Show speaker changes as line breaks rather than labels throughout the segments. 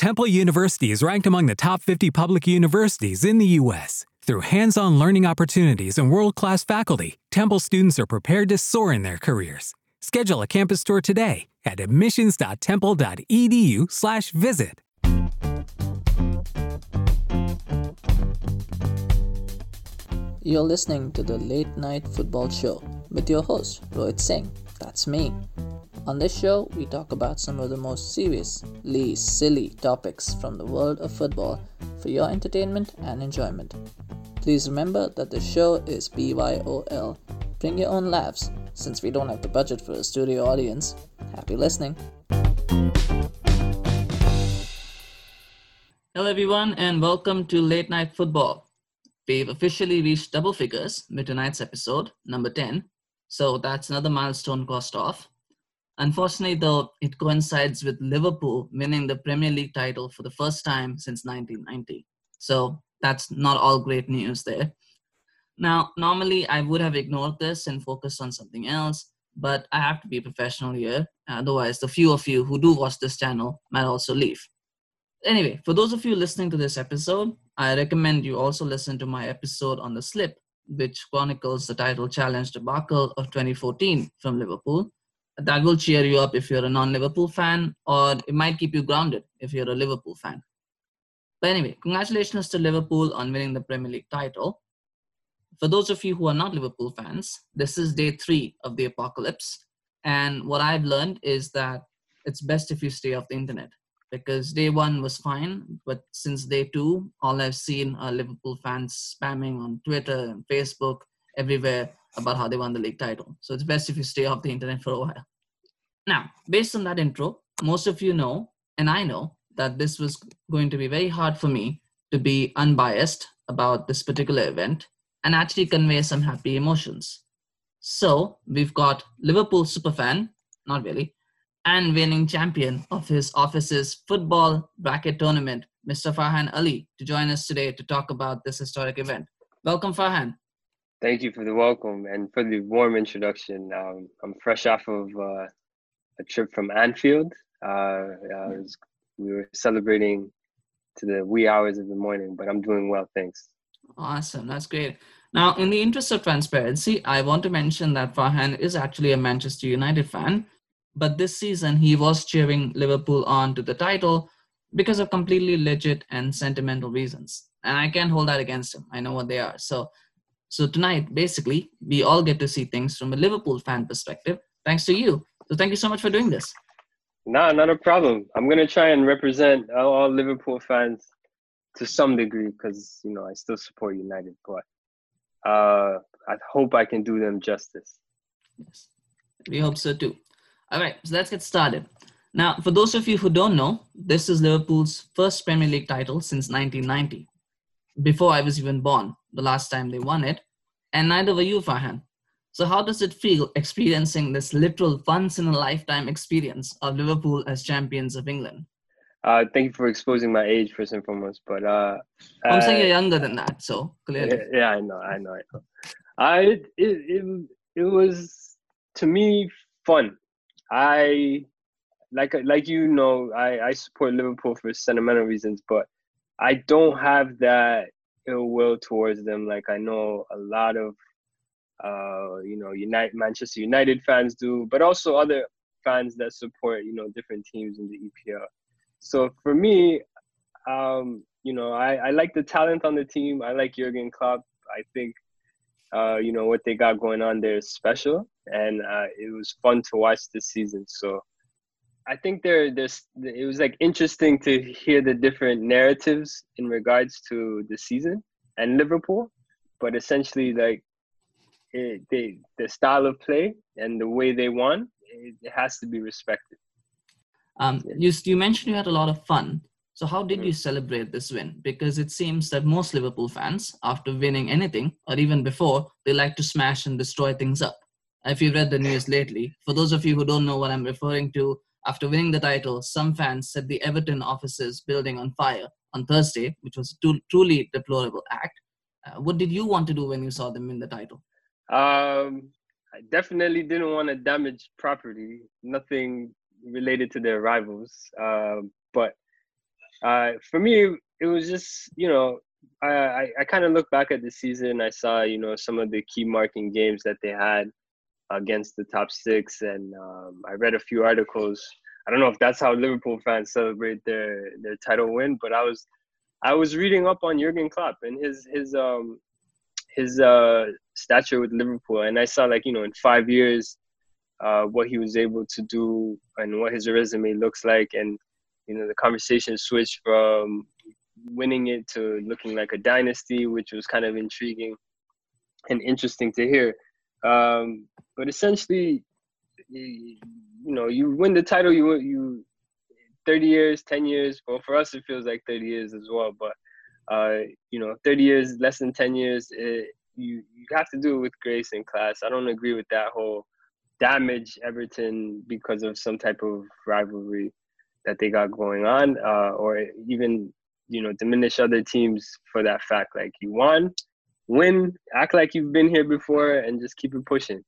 Temple University is ranked among the top 50 public universities in the U.S. Through hands on learning opportunities and world class faculty, Temple students are prepared to soar in their careers. Schedule a campus tour today at admissions.temple.edu/slash visit.
You're listening to the Late Night Football Show with your host, Rohit Singh. That's me. On this show, we talk about some of the most seriously silly topics from the world of football for your entertainment and enjoyment. Please remember that the show is BYOL. Bring your own laughs since we don't have the budget for a studio audience. Happy listening.
Hello, everyone, and welcome to Late Night Football. We've officially reached double figures with tonight's episode, number 10. So that's another milestone crossed off. Unfortunately, though, it coincides with Liverpool winning the Premier League title for the first time since 1990. So that's not all great news there. Now, normally I would have ignored this and focused on something else, but I have to be professional here. Otherwise, the few of you who do watch this channel might also leave. Anyway, for those of you listening to this episode, I recommend you also listen to my episode on the slip, which chronicles the title challenge debacle of 2014 from Liverpool. That will cheer you up if you're a non Liverpool fan, or it might keep you grounded if you're a Liverpool fan. But anyway, congratulations to Liverpool on winning the Premier League title. For those of you who are not Liverpool fans, this is day three of the apocalypse. And what I've learned is that it's best if you stay off the internet because day one was fine, but since day two, all I've seen are Liverpool fans spamming on Twitter and Facebook, everywhere about how they won the league title. So it's best if you stay off the internet for a while. Now, based on that intro, most of you know, and I know, that this was going to be very hard for me to be unbiased about this particular event and actually convey some happy emotions. So we've got Liverpool superfan, not really, and winning champion of his office's football bracket tournament, Mr. Farhan Ali, to join us today to talk about this historic event. Welcome, Farhan.
Thank you for the welcome and for the warm introduction. Um, I'm fresh off of uh, a trip from Anfield. Uh, was, we were celebrating to the wee hours of the morning, but I'm doing well, thanks.
Awesome, that's great. Now, in the interest of transparency, I want to mention that Farhan is actually a Manchester United fan, but this season he was cheering Liverpool on to the title because of completely legit and sentimental reasons. And I can't hold that against him. I know what they are. So so tonight, basically, we all get to see things from a Liverpool fan perspective, thanks to you. So thank you so much for doing this.
Nah, not a problem. I'm gonna try and represent all Liverpool fans to some degree because you know I still support United, but uh, I hope I can do them justice.
Yes, we hope so too. All right, so let's get started. Now, for those of you who don't know, this is Liverpool's first Premier League title since 1990 before I was even born, the last time they won it, and neither were you, Farhan. So, how does it feel experiencing this literal once in a lifetime experience of Liverpool as champions of England?
Uh, thank you for exposing my age first and foremost. But uh,
I'm saying you're younger than that, so clearly.
Yeah, yeah, I know, I know, I know. I it, it it was to me fun. I like like you know I I support Liverpool for sentimental reasons, but I don't have that ill will towards them. Like I know a lot of, uh, you know, United Manchester United fans do, but also other fans that support, you know, different teams in the EPL. So for me, um, you know, I, I like the talent on the team. I like Jurgen Klopp. I think, uh, you know, what they got going on there is special, and uh, it was fun to watch this season. So I think there there's it was like interesting to hear the different narratives in regards to the season and Liverpool, but essentially like it, they the style of play and the way they won it, it has to be respected.
Um, you you mentioned you had a lot of fun. So how did you mm-hmm. celebrate this win? Because it seems that most Liverpool fans, after winning anything or even before, they like to smash and destroy things up. If you've read the news lately, for those of you who don't know what I'm referring to, after winning the title, some fans set the Everton offices building on fire on Thursday, which was a truly deplorable act. Uh, what did you want to do when you saw them in the title?
Um, I definitely didn't want to damage property. Nothing related to their rivals. Uh, but Uh, for me, it was just you know I I, I kind of look back at the season. I saw you know some of the key marking games that they had against the top six, and um, I read a few articles. I don't know if that's how Liverpool fans celebrate their their title win, but I was I was reading up on Jurgen Klopp and his his um his uh stature with Liverpool, and I saw like you know in five years, uh, what he was able to do and what his resume looks like, and you know the conversation switched from winning it to looking like a dynasty, which was kind of intriguing and interesting to hear. Um, but essentially, you, know, you win the title, you you 30 years, 10 years. Well, for us, it feels like 30 years as well. But uh, you know, 30 years, less than 10 years, it, you you have to do it with grace and class. I don't agree with that whole damage Everton because of some type of rivalry that they got going on, uh, or even you know diminish other teams for that fact. Like you won, win, act like you've been here before, and just keep it pushing.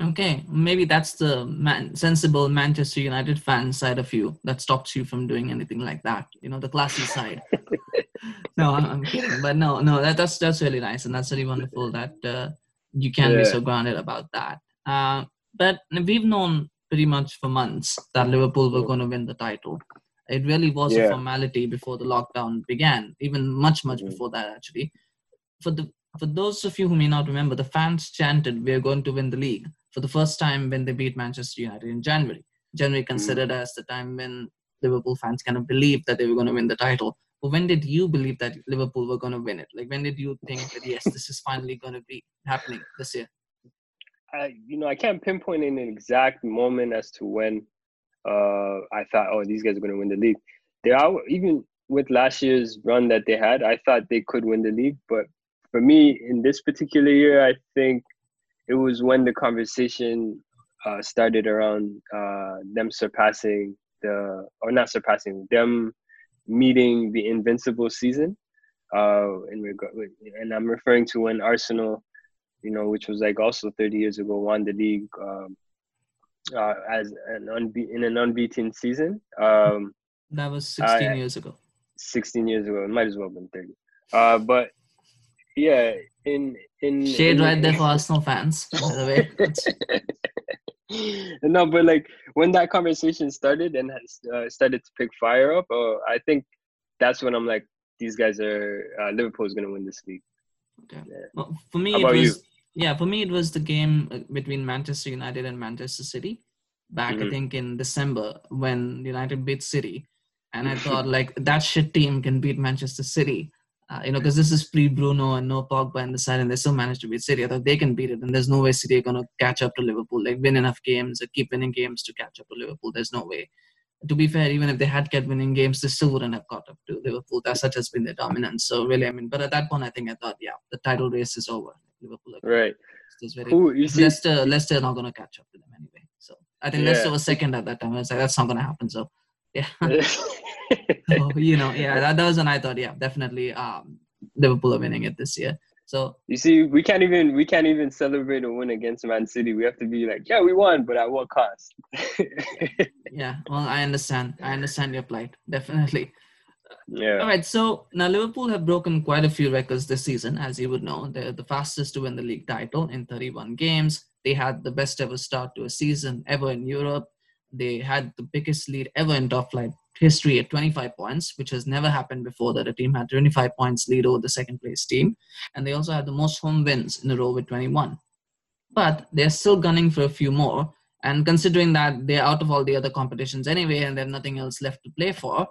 Okay, maybe that's the man, sensible Manchester United fan side of you that stops you from doing anything like that. You know, the classy side. no, I'm, I'm, kidding, but no, no, that, that's that's really nice, and that's really wonderful that uh, you can yeah. be so grounded about that. Uh, but we've known pretty much for months that Liverpool were going to win the title. It really was yeah. a formality before the lockdown began, even much, much mm-hmm. before that, actually. For the for those of you who may not remember, the fans chanted, "We are going to win the league" for the first time when they beat Manchester United in January. January mm-hmm. considered mm-hmm. as the time when Liverpool fans kind of believed that they were going to win the title. But when did you believe that Liverpool were going to win it? Like when did you think that yes, this is finally going to be happening this year?
I, you know, I can't pinpoint an exact moment as to when uh, I thought, oh, these guys are going to win the league. They are even with last year's run that they had. I thought they could win the league, but for me in this particular year, I think it was when the conversation uh, started around uh, them surpassing the or not surpassing them meeting the invincible season. Uh, in regard, and I'm referring to when Arsenal you know, which was like also 30 years ago, won the league um, uh, as an unbe- in an unbeaten season. Um,
that was 16 years ago.
16 years ago. It might as well have been 30. Uh, but yeah, in in
shade
in,
right there for Arsenal fans. By the way.
no, but like when that conversation started and has, uh, started to pick fire up, uh, I think that's when I'm like, these guys are uh, Liverpool is going to win this league.
Okay. Yeah. Well, for me, How it was you? yeah, for me it was the game uh, between Manchester United and Manchester City back mm-hmm. I think in December when United beat City, and I thought like that shit team can beat Manchester City. Uh, you know, because this is pre Bruno and no Pogba in the side, and they still managed to beat City. I thought they can beat it, and there's no way City are gonna catch up to Liverpool. Like win enough games, or keep winning games to catch up to Liverpool. There's no way. To be fair, even if they had kept winning games, they still wouldn't have caught up to Liverpool. That such has been their dominance. So really, I mean, but at that point, I think I thought, yeah, the title race is over. Liverpool.
Right.
Very, Who, you see, Leicester, Leicester not going to catch up to them anyway. So I think yeah. Leicester was second at that time. I was like, that's not going to happen. So yeah. so, you know, yeah, that, that was when I thought, yeah, definitely um, Liverpool are winning it this year. So
you see, we can't even we can't even celebrate a win against Man City. We have to be like, yeah, we won, but at what cost?
yeah, well, I understand. I understand your plight. Definitely.
Yeah.
All right. So now Liverpool have broken quite a few records this season, as you would know. They're the fastest to win the league title in 31 games. They had the best ever start to a season ever in Europe. They had the biggest lead ever in top flight history at 25 points, which has never happened before that a team had 25 points lead over the second place team. And they also had the most home wins in a row with 21. But they're still gunning for a few more. And considering that they're out of all the other competitions anyway and they have nothing else left to play for,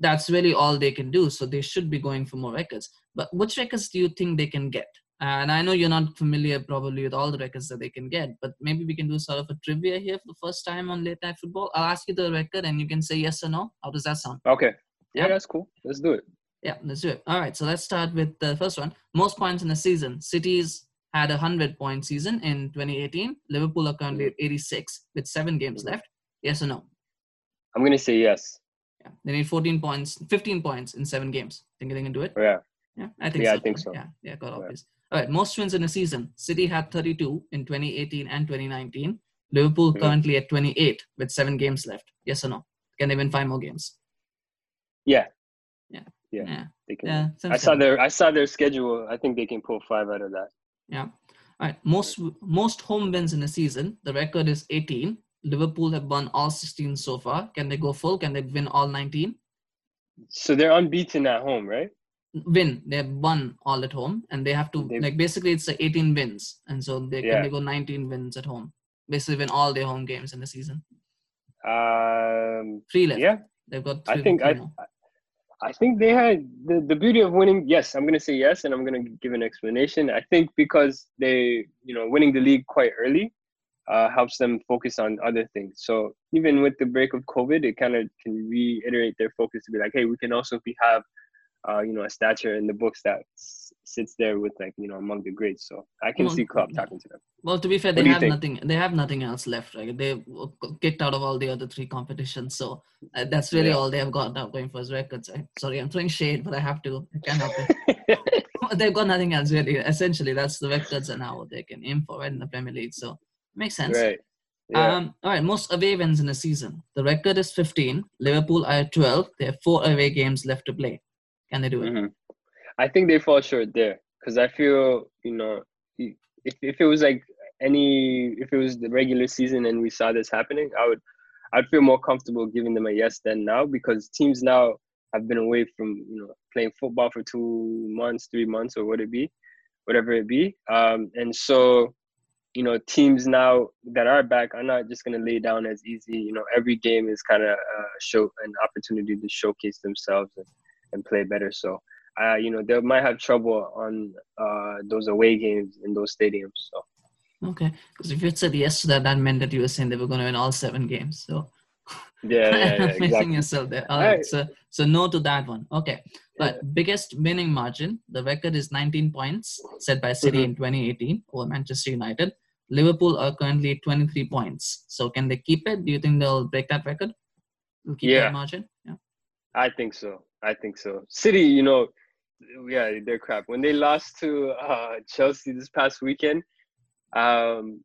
that's really all they can do. So they should be going for more records. But which records do you think they can get? And I know you're not familiar probably with all the records that they can get, but maybe we can do sort of a trivia here for the first time on late night football. I'll ask you the record and you can say yes or no. How does that sound?
Okay. Yeah, yeah, that's cool. Let's do it.
Yeah, let's do it. All right. So let's start with the first one. Most points in a season. Cities had a 100 point season in 2018. Liverpool are currently at 86 with seven games left. Yes or no?
I'm going to say yes.
Yeah. They need 14 points, 15 points in seven games. Think they can do it?
Yeah.
Yeah, I think
yeah,
so.
I think so.
Yeah, yeah, got obvious. Yeah. All right, most wins in a season. City had 32 in 2018 and 2019. Liverpool mm-hmm. currently at 28 with seven games left. Yes or no? Can they win five more games?
Yeah, Yeah,
Yeah.
they can.
Yeah.
I saw
good.
their I saw their schedule. I think they can pull five out of that.
Yeah. All right. Most most home wins in a season. The record is 18. Liverpool have won all 16 so far. Can they go full? Can they win all 19?
So they're unbeaten at home, right?
Win. They have won all at home, and they have to
They-
like basically it's 18 wins, and so they
Yeah.
can they go 19 wins at home. Basically, win all their home games in the season.
Um,
Three left.
yeah,
They've got.
I think
three
I,
more.
I think they had the, the beauty of winning. Yes, I'm gonna say yes, and I'm gonna give an explanation. I think because they, you know, winning the league quite early, uh, helps them focus on other things. So even with the break of COVID, it kind of can reiterate their focus to be like, hey, we can also be have, uh, you know, a stature in the books that s- sits there with like, you know, among the greats. So I can
Well,
see Klopp talking to them.
Well, to be fair,
What
they have nothing. They have nothing else left. Right? They were kicked out of all the other three competitions, so uh, that's really
Yeah.
all they have got now going for his records. I, sorry, I'm throwing shade, but I have to. I can't help it. They've got nothing else really. Essentially, that's the records and how they can aim for right in the Premier League. So makes sense.
right. Yeah.
Um, all right, most away wins in a season. The record is 15. Liverpool are at 12. They have four away games left to play. Can they do it?
Mhm. I think they fall short there because I feel you know if if it was like any if it was the regular season and we saw this happening, I would I'd feel more comfortable giving them a yes than now because teams now have been away from you know playing football for two months, three months, or what it be, whatever it be, um, and so you know teams now that are back are not just going to lay down as easy. You know every game is kind of a show an opportunity to showcase themselves and, and play better. So uh, you know, they might have trouble on uh, those away games in those stadiums. So
Okay, because if you said yes to that, that meant that you were saying they were going to win all seven games. So
yeah, yeah, yeah
missing
exactly.
yourself there. All right, so so no to that one. Okay, but
Yeah.
biggest winning margin, the record is 19 points set by City
Mm-hmm.
in 2018 over Manchester United. Liverpool are currently 23 points. So can they keep it? Do you think they'll break that record? They'll keep
Yeah.
that margin. Yeah.
I think so. I think so. City, you know, yeah, they're crap. When they lost to uh, Chelsea this past weekend, um,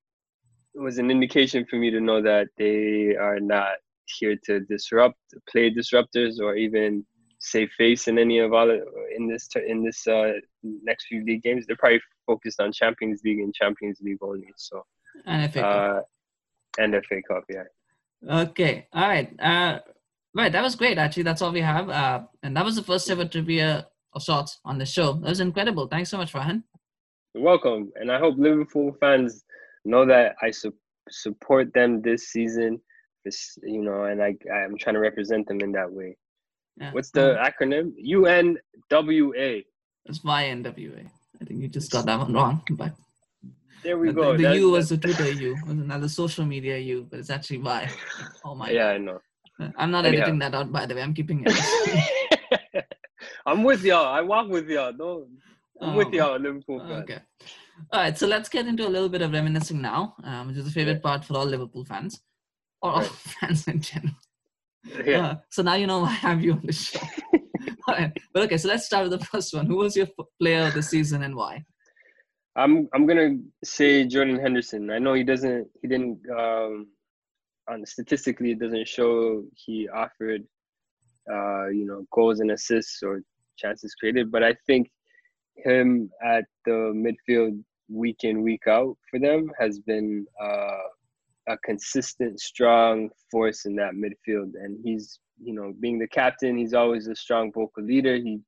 it was an indication for me to know that they are not here to disrupt, play disruptors, or even save face in any of all in this in this uh, next few league games. They're probably focused on Champions League and Champions League only. So
And FA Cup.
uh, and FA Cup, yeah.
Okay. All right. Uh, right. That was great. Actually, that's all we have. Uh, and that was the first ever trivia of sorts on the show. That was incredible. Thanks so much, Farhan.
You're welcome. And I hope Liverpool fans know that I su- support them this season. This, you know, and I I'm trying to represent them in that way.
Yeah.
What's the acronym? UNWA.
It's YNWA. I think you just got that one wrong. But
There we
the,
go.
the
That-
U was the Twitter U, was another social media U, but it's actually Y. Oh my
yeah, I know.
I'm not
Anyhow.
editing that out, by the way. I'm keeping it.
I'm with y'all. I walk with y'all. Don't. I'm with
Um,
y'all, Liverpool fans.
Okay. All right. So let's get into a little bit of reminiscing now, um, which is the favorite
Yeah.
part for all Liverpool fans or all
Right.
fans in general.
Yeah.
Uh, so now you know why I have you on the show. All right. But okay, so let's start with the first one. Who was your f- player of the season and why?
I'm I'm gonna say Jordan Henderson. I know he doesn't he didn't um on statistically it doesn't show he offered uh you know goals and assists or chances created, but I think him at the midfield week in week out for them has been uh a consistent strong force in that midfield and he's you know being the captain he's always a strong vocal leader he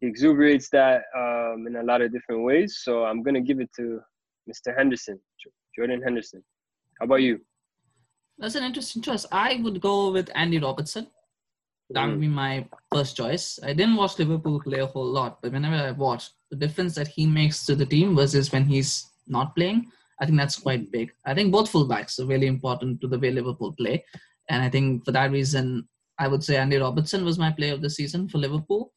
he exuberates that um, in a lot of different ways. So I'm gonna give it to Mr. Henderson, Jordan Henderson. How about you?
That's an interesting choice. I would go with Andy Robertson. That would be mm. my first choice. I didn't watch Liverpool play a whole lot, but whenever I watched, the difference that he makes to the team versus when he's not playing, I think that's quite big. I think both fullbacks are really important to the way Liverpool play. And I think for that reason, I would say Andy Robertson was my player of the season for Liverpool.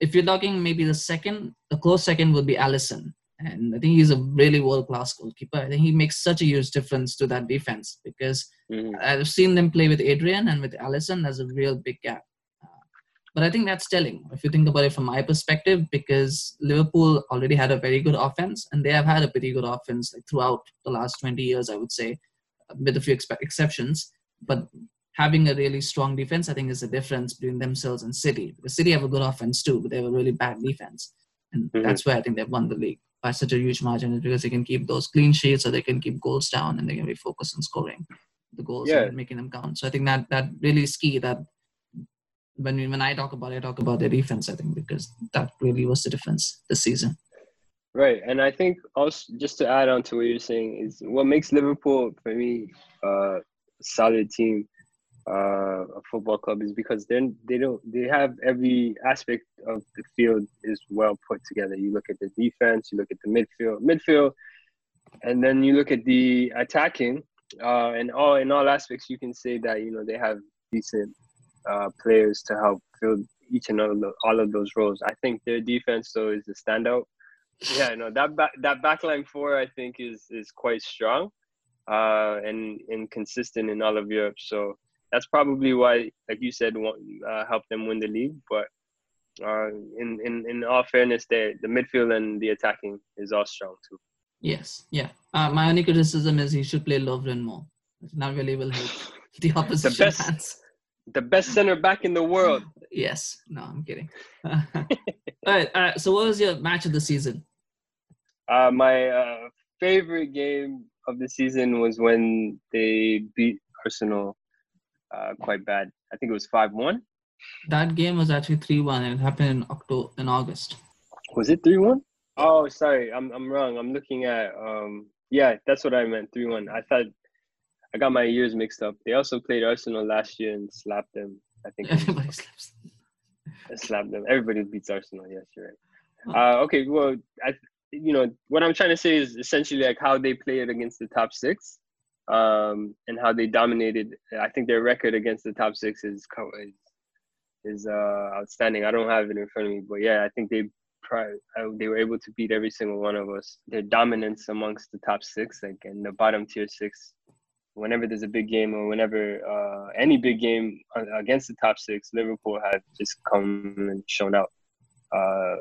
If you're talking maybe the second, the close second would be Alisson. And I think he's a really world class goalkeeper. I think he makes such a huge difference to that defense because
Mhm.
I've seen them play with Adrian and with Alisson. There's a real big gap. Uh, But I think that's telling if you think about it from my perspective, because Liverpool already had a very good offense, and they have had a pretty good offense like throughout the last 20 years, I would say, with a few exceptions. But having a really strong defense, I think, is the difference between themselves and City. Because City have a good offense too, but they have a really bad defense, and mm-hmm. that's where I think they've won the league by such a huge margin. Is because they can keep those clean sheets, or they can keep goals down, and they can be focused on scoring the goals yeah. and making them count. So I think that that really is key. That when we, when I talk about it, I talk about their defense. I think because that really was the difference this season.
Right, and I think also just to add on to what you're saying is what makes Liverpool for me uh, a solid team, uh, a football club, is because then they don't they have every aspect of the field is well put together. You look at the defense, you look at the midfield, midfield, and then you look at the attacking, uh, and all in all aspects, you can say that you know they have decent uh, players to help fill each and all of, the, all of those roles. I think their defense though is the standout yeah, no, that back that backline four I think is is quite strong, uh, and and consistent in all of Europe. So that's probably why, like you said, uh, helped them win the league. But uh, in in in all fairness, the the midfield and the attacking is all strong too.
Yes, yeah. Uh, my only criticism is he should play Lovren more. It's not really will help the opposition
the best,
fans.
The best center back in the world.
yes. No, I'm kidding. all right. All right. So, what was your match of the season?
Uh, my uh, favorite game of the season was when they beat Arsenal uh, quite bad. I think it was five one.
That game was actually three one, and it happened in October in August.
Was it three one? Oh, sorry, I'm I'm wrong. I'm looking at um. Yeah, that's what I meant. Three one. I thought I got my years mixed up. They also played Arsenal last year and slapped them. I think
everybody slaps.
Slapped them. Everybody beats Arsenal. Yes, you're right. Uh, okay, well, I you know what I'm trying to say is essentially like how they played against the top six, um, and how they dominated. I think their record against the top six is is, is uh, outstanding. I don't have it in front of me, but yeah, I think they uh, they were able to beat every single one of us. Their dominance amongst the top six, like in the bottom tier six, whenever there's a big game or whenever uh, any big game against the top six, Liverpool have just come and shown out. Uh,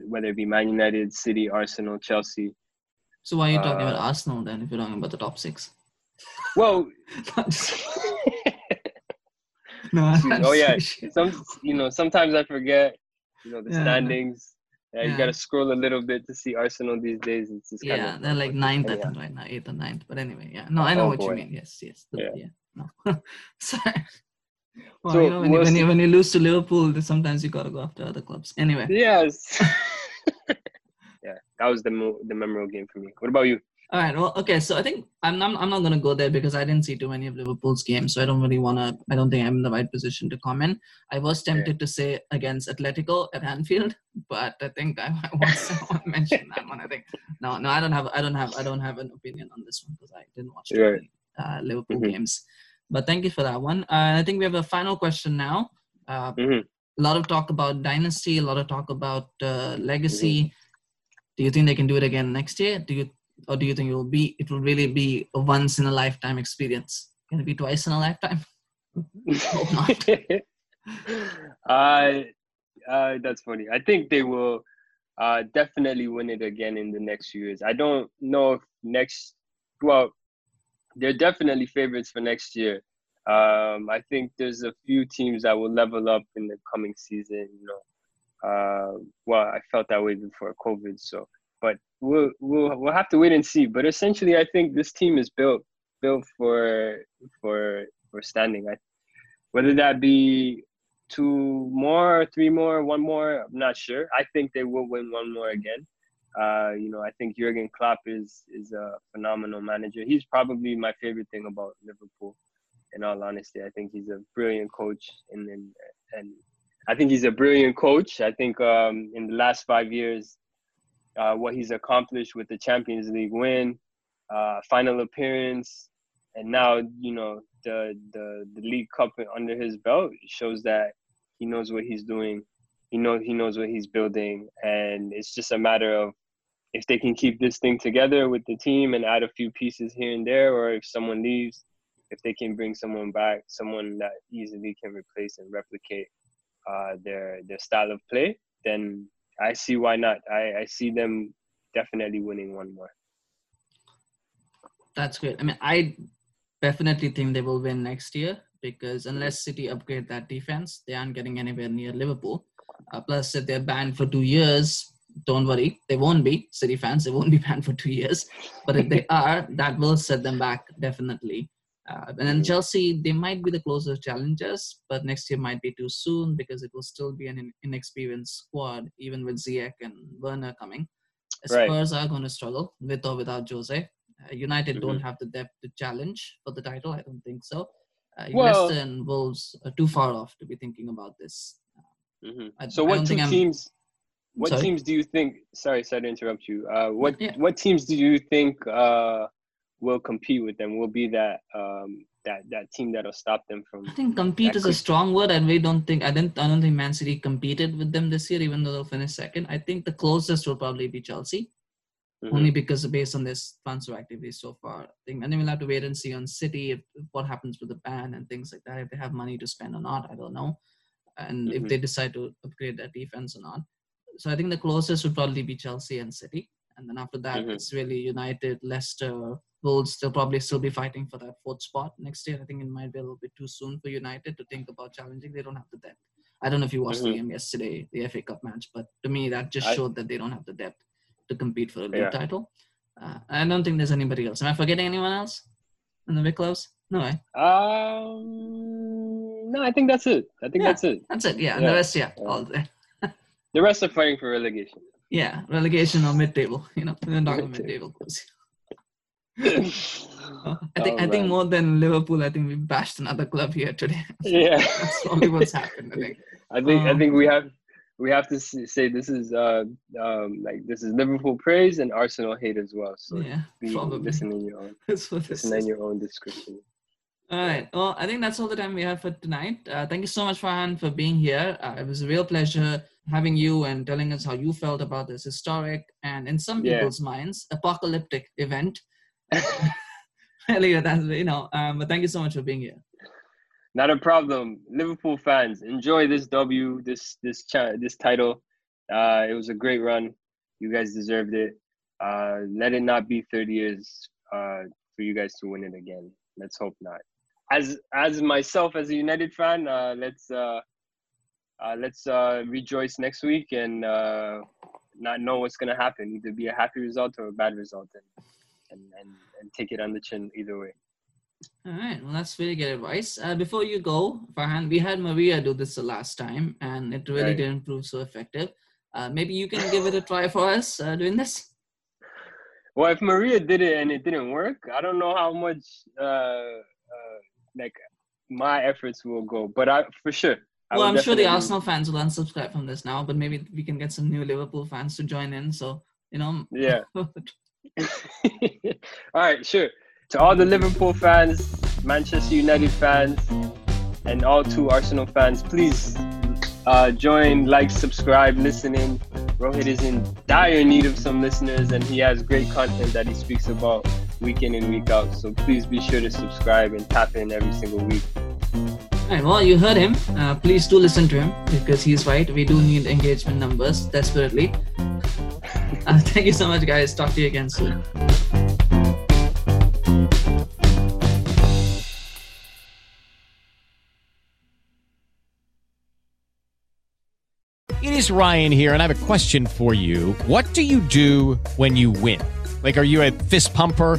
whether it be Man United, City, Arsenal, Chelsea.
So why are you talking uh, about Arsenal then if you're talking about the top six?
Well, no. oh yeah, some you know sometimes I forget you know the yeah. standings. Yeah, you gotta scroll a little bit to see Arsenal these days. It's just
yeah,
kind
of, they're like ninth I think right now, eighth or ninth. But anyway, yeah, no, I know oh, what boy. you mean. Yes, yes, the, yeah. yeah, no. Sorry. Well, so you know, when, you, when, you, when you lose to Liverpool, sometimes you gotta go after other clubs. Anyway.
Yes. yeah, that was the mo- the memorable game for me. What about you?
All right. Well, okay. So I think I'm not, I'm not gonna go there because I didn't see too many of Liverpool's games, so I don't really wanna. I don't think I'm in the right position to comment. I was tempted yeah. to say against Atletico at Anfield, but I think I, I want to mention that one. I think no, no, I don't have, I don't have, I don't have an opinion on this one because I didn't watch right. many, uh, Liverpool mm-hmm. games. But thank you for that one. Uh, I think we have a final question now. Uh, mm-hmm. A lot of talk about dynasty, a lot of talk about uh, legacy. Mm-hmm. Do you think they can do it again next year? Do you, or do you think it will be? It will really be a once in a lifetime experience. Can it be twice in a lifetime? Hope not.
uh, uh, that's funny. I think they will uh, definitely win it again in the next few years. I don't know if next, well, they're definitely favorites for next year. Um, I think there's a few teams that will level up in the coming season. You know, uh, well, I felt that way before COVID. So, but we'll we'll we'll have to wait and see. But essentially, I think this team is built built for for for standing. I, whether that be two more, three more, one more, I'm not sure. I think they will win one more again. Uh, you know, I think Jurgen Klopp is is a phenomenal manager. He's probably my favorite thing about Liverpool. In all honesty, I think he's a brilliant coach, and and, and I think he's a brilliant coach. I think um, in the last five years, uh, what he's accomplished with the Champions League win, uh, final appearance, and now you know the the the League Cup under his belt shows that he knows what he's doing. He knows he knows what he's building, and it's just a matter of if they can keep this thing together with the team and add a few pieces here and there, or if someone leaves, if they can bring someone back, someone that easily can replace and replicate uh, their their style of play, then I see why not. I, I see them definitely winning one more.
That's great. I mean, I definitely think they will win next year. because unless City upgrade that defense, they aren't getting anywhere near Liverpool. Uh, plus, if they're banned for two years, don't worry, they won't be City fans. They won't be banned for two years. But if they are, that will set them back definitely. Uh, and then Chelsea, they might be the closest challengers, but next year might be too soon because it will still be an inexperienced squad, even with Ziyech and Werner coming. Spurs are going to struggle with or without Jose. Uh, United mm-hmm. don't have the depth to challenge for the title. I don't think so. Uh, well, Wolves are too far off to be thinking about this.
Mm-hmm. I, so, what two teams? What sorry? teams do you think? Sorry, sorry to interrupt you. Uh, what yeah. what teams do you think uh, will compete with them? We'll be that um, that that team that'll stop them from.
I think compete is a strong word, and we don't think I don't I don't think Man City competed with them this year, even though they'll finish second. I think the closest will probably be Chelsea, mm-hmm. only because based on this transfer activity so far. I think, and then we'll have to wait and see on City if, what happens with the ban and things like that. If they have money to spend or not, I don't know, and mm-hmm. if they decide to upgrade their defense or not. So I think the closest would probably be Chelsea and City, and then after that, mm-hmm. it's really United, Leicester Wolves, they'll probably still be fighting for that fourth spot next year. I think it might be a little bit too soon for United to think about challenging. They don't have the depth. I don't know if you watched mm-hmm. the game yesterday, the FA Cup match, but to me, that just showed that they don't have the depth to compete for a league yeah. title. Uh, I don't think there's anybody else. Am I forgetting anyone else in the clubs? No way.
Um, no, I think that's it. I think
yeah,
that's it.
That's it. Yeah, yeah. the rest, yeah, all there.
the rest are fighting for relegation.
Yeah, relegation or mid-table. You know, we're not mid-table. I think oh, I think more than Liverpool, I think we bashed another club here today.
yeah,
that's only what's happened. I think.
I think um, I think we have we have to say this is uh um like this is Liverpool praise and Arsenal hate as well. So
yeah, be probably.
listen in your own listen in your own description.
All right. Well, I think that's all the time we have for tonight. Uh, thank you so much, Farhan, for being here. Uh, it was a real pleasure having you and telling us how you felt about this historic and, in some yeah. people's minds, apocalyptic event really, that's you know. Um, but thank you so much for being here.
Not a problem. Liverpool fans, enjoy this W, this this this title. Uh, it was a great run. You guys deserved it. Uh, let it not be 30 years uh, for you guys to win it again. Let's hope not. As as myself as a United fan, uh, let's uh, uh, let's uh, rejoice next week and uh, not know what's gonna happen. Either be a happy result or a bad result. And and, and, and take it on the chin either way.
All right, well, that's very good advice. Uh, before you go, Farhan, we had Maria do this the last time, and it really right. didn't prove so effective. Uh, maybe you can give it a try for us uh, doing this.
Well, if Maria did it and it didn't work, I don't know how much uh, uh, like my efforts will go, but I for sure.
I well, I'm sure the Arsenal fans will unsubscribe from this now, but maybe we can get some new Liverpool fans to join in. So you know,
yeah. all right, sure. To all the Liverpool fans, Manchester United fans, and all two Arsenal fans, please uh, join, like, subscribe, listening. Rohit is in dire need of some listeners, and he has great content that he speaks about week in and week out. So please be sure to subscribe and tap in every single week.
All right, well, you heard him. Uh, please do listen to him because he's right. We do need engagement numbers desperately. Uh, thank you so much, guys. Talk to you again soon.
It is Ryan here, and I have a question for you. What do you do when you win? Like, are you a fist pumper?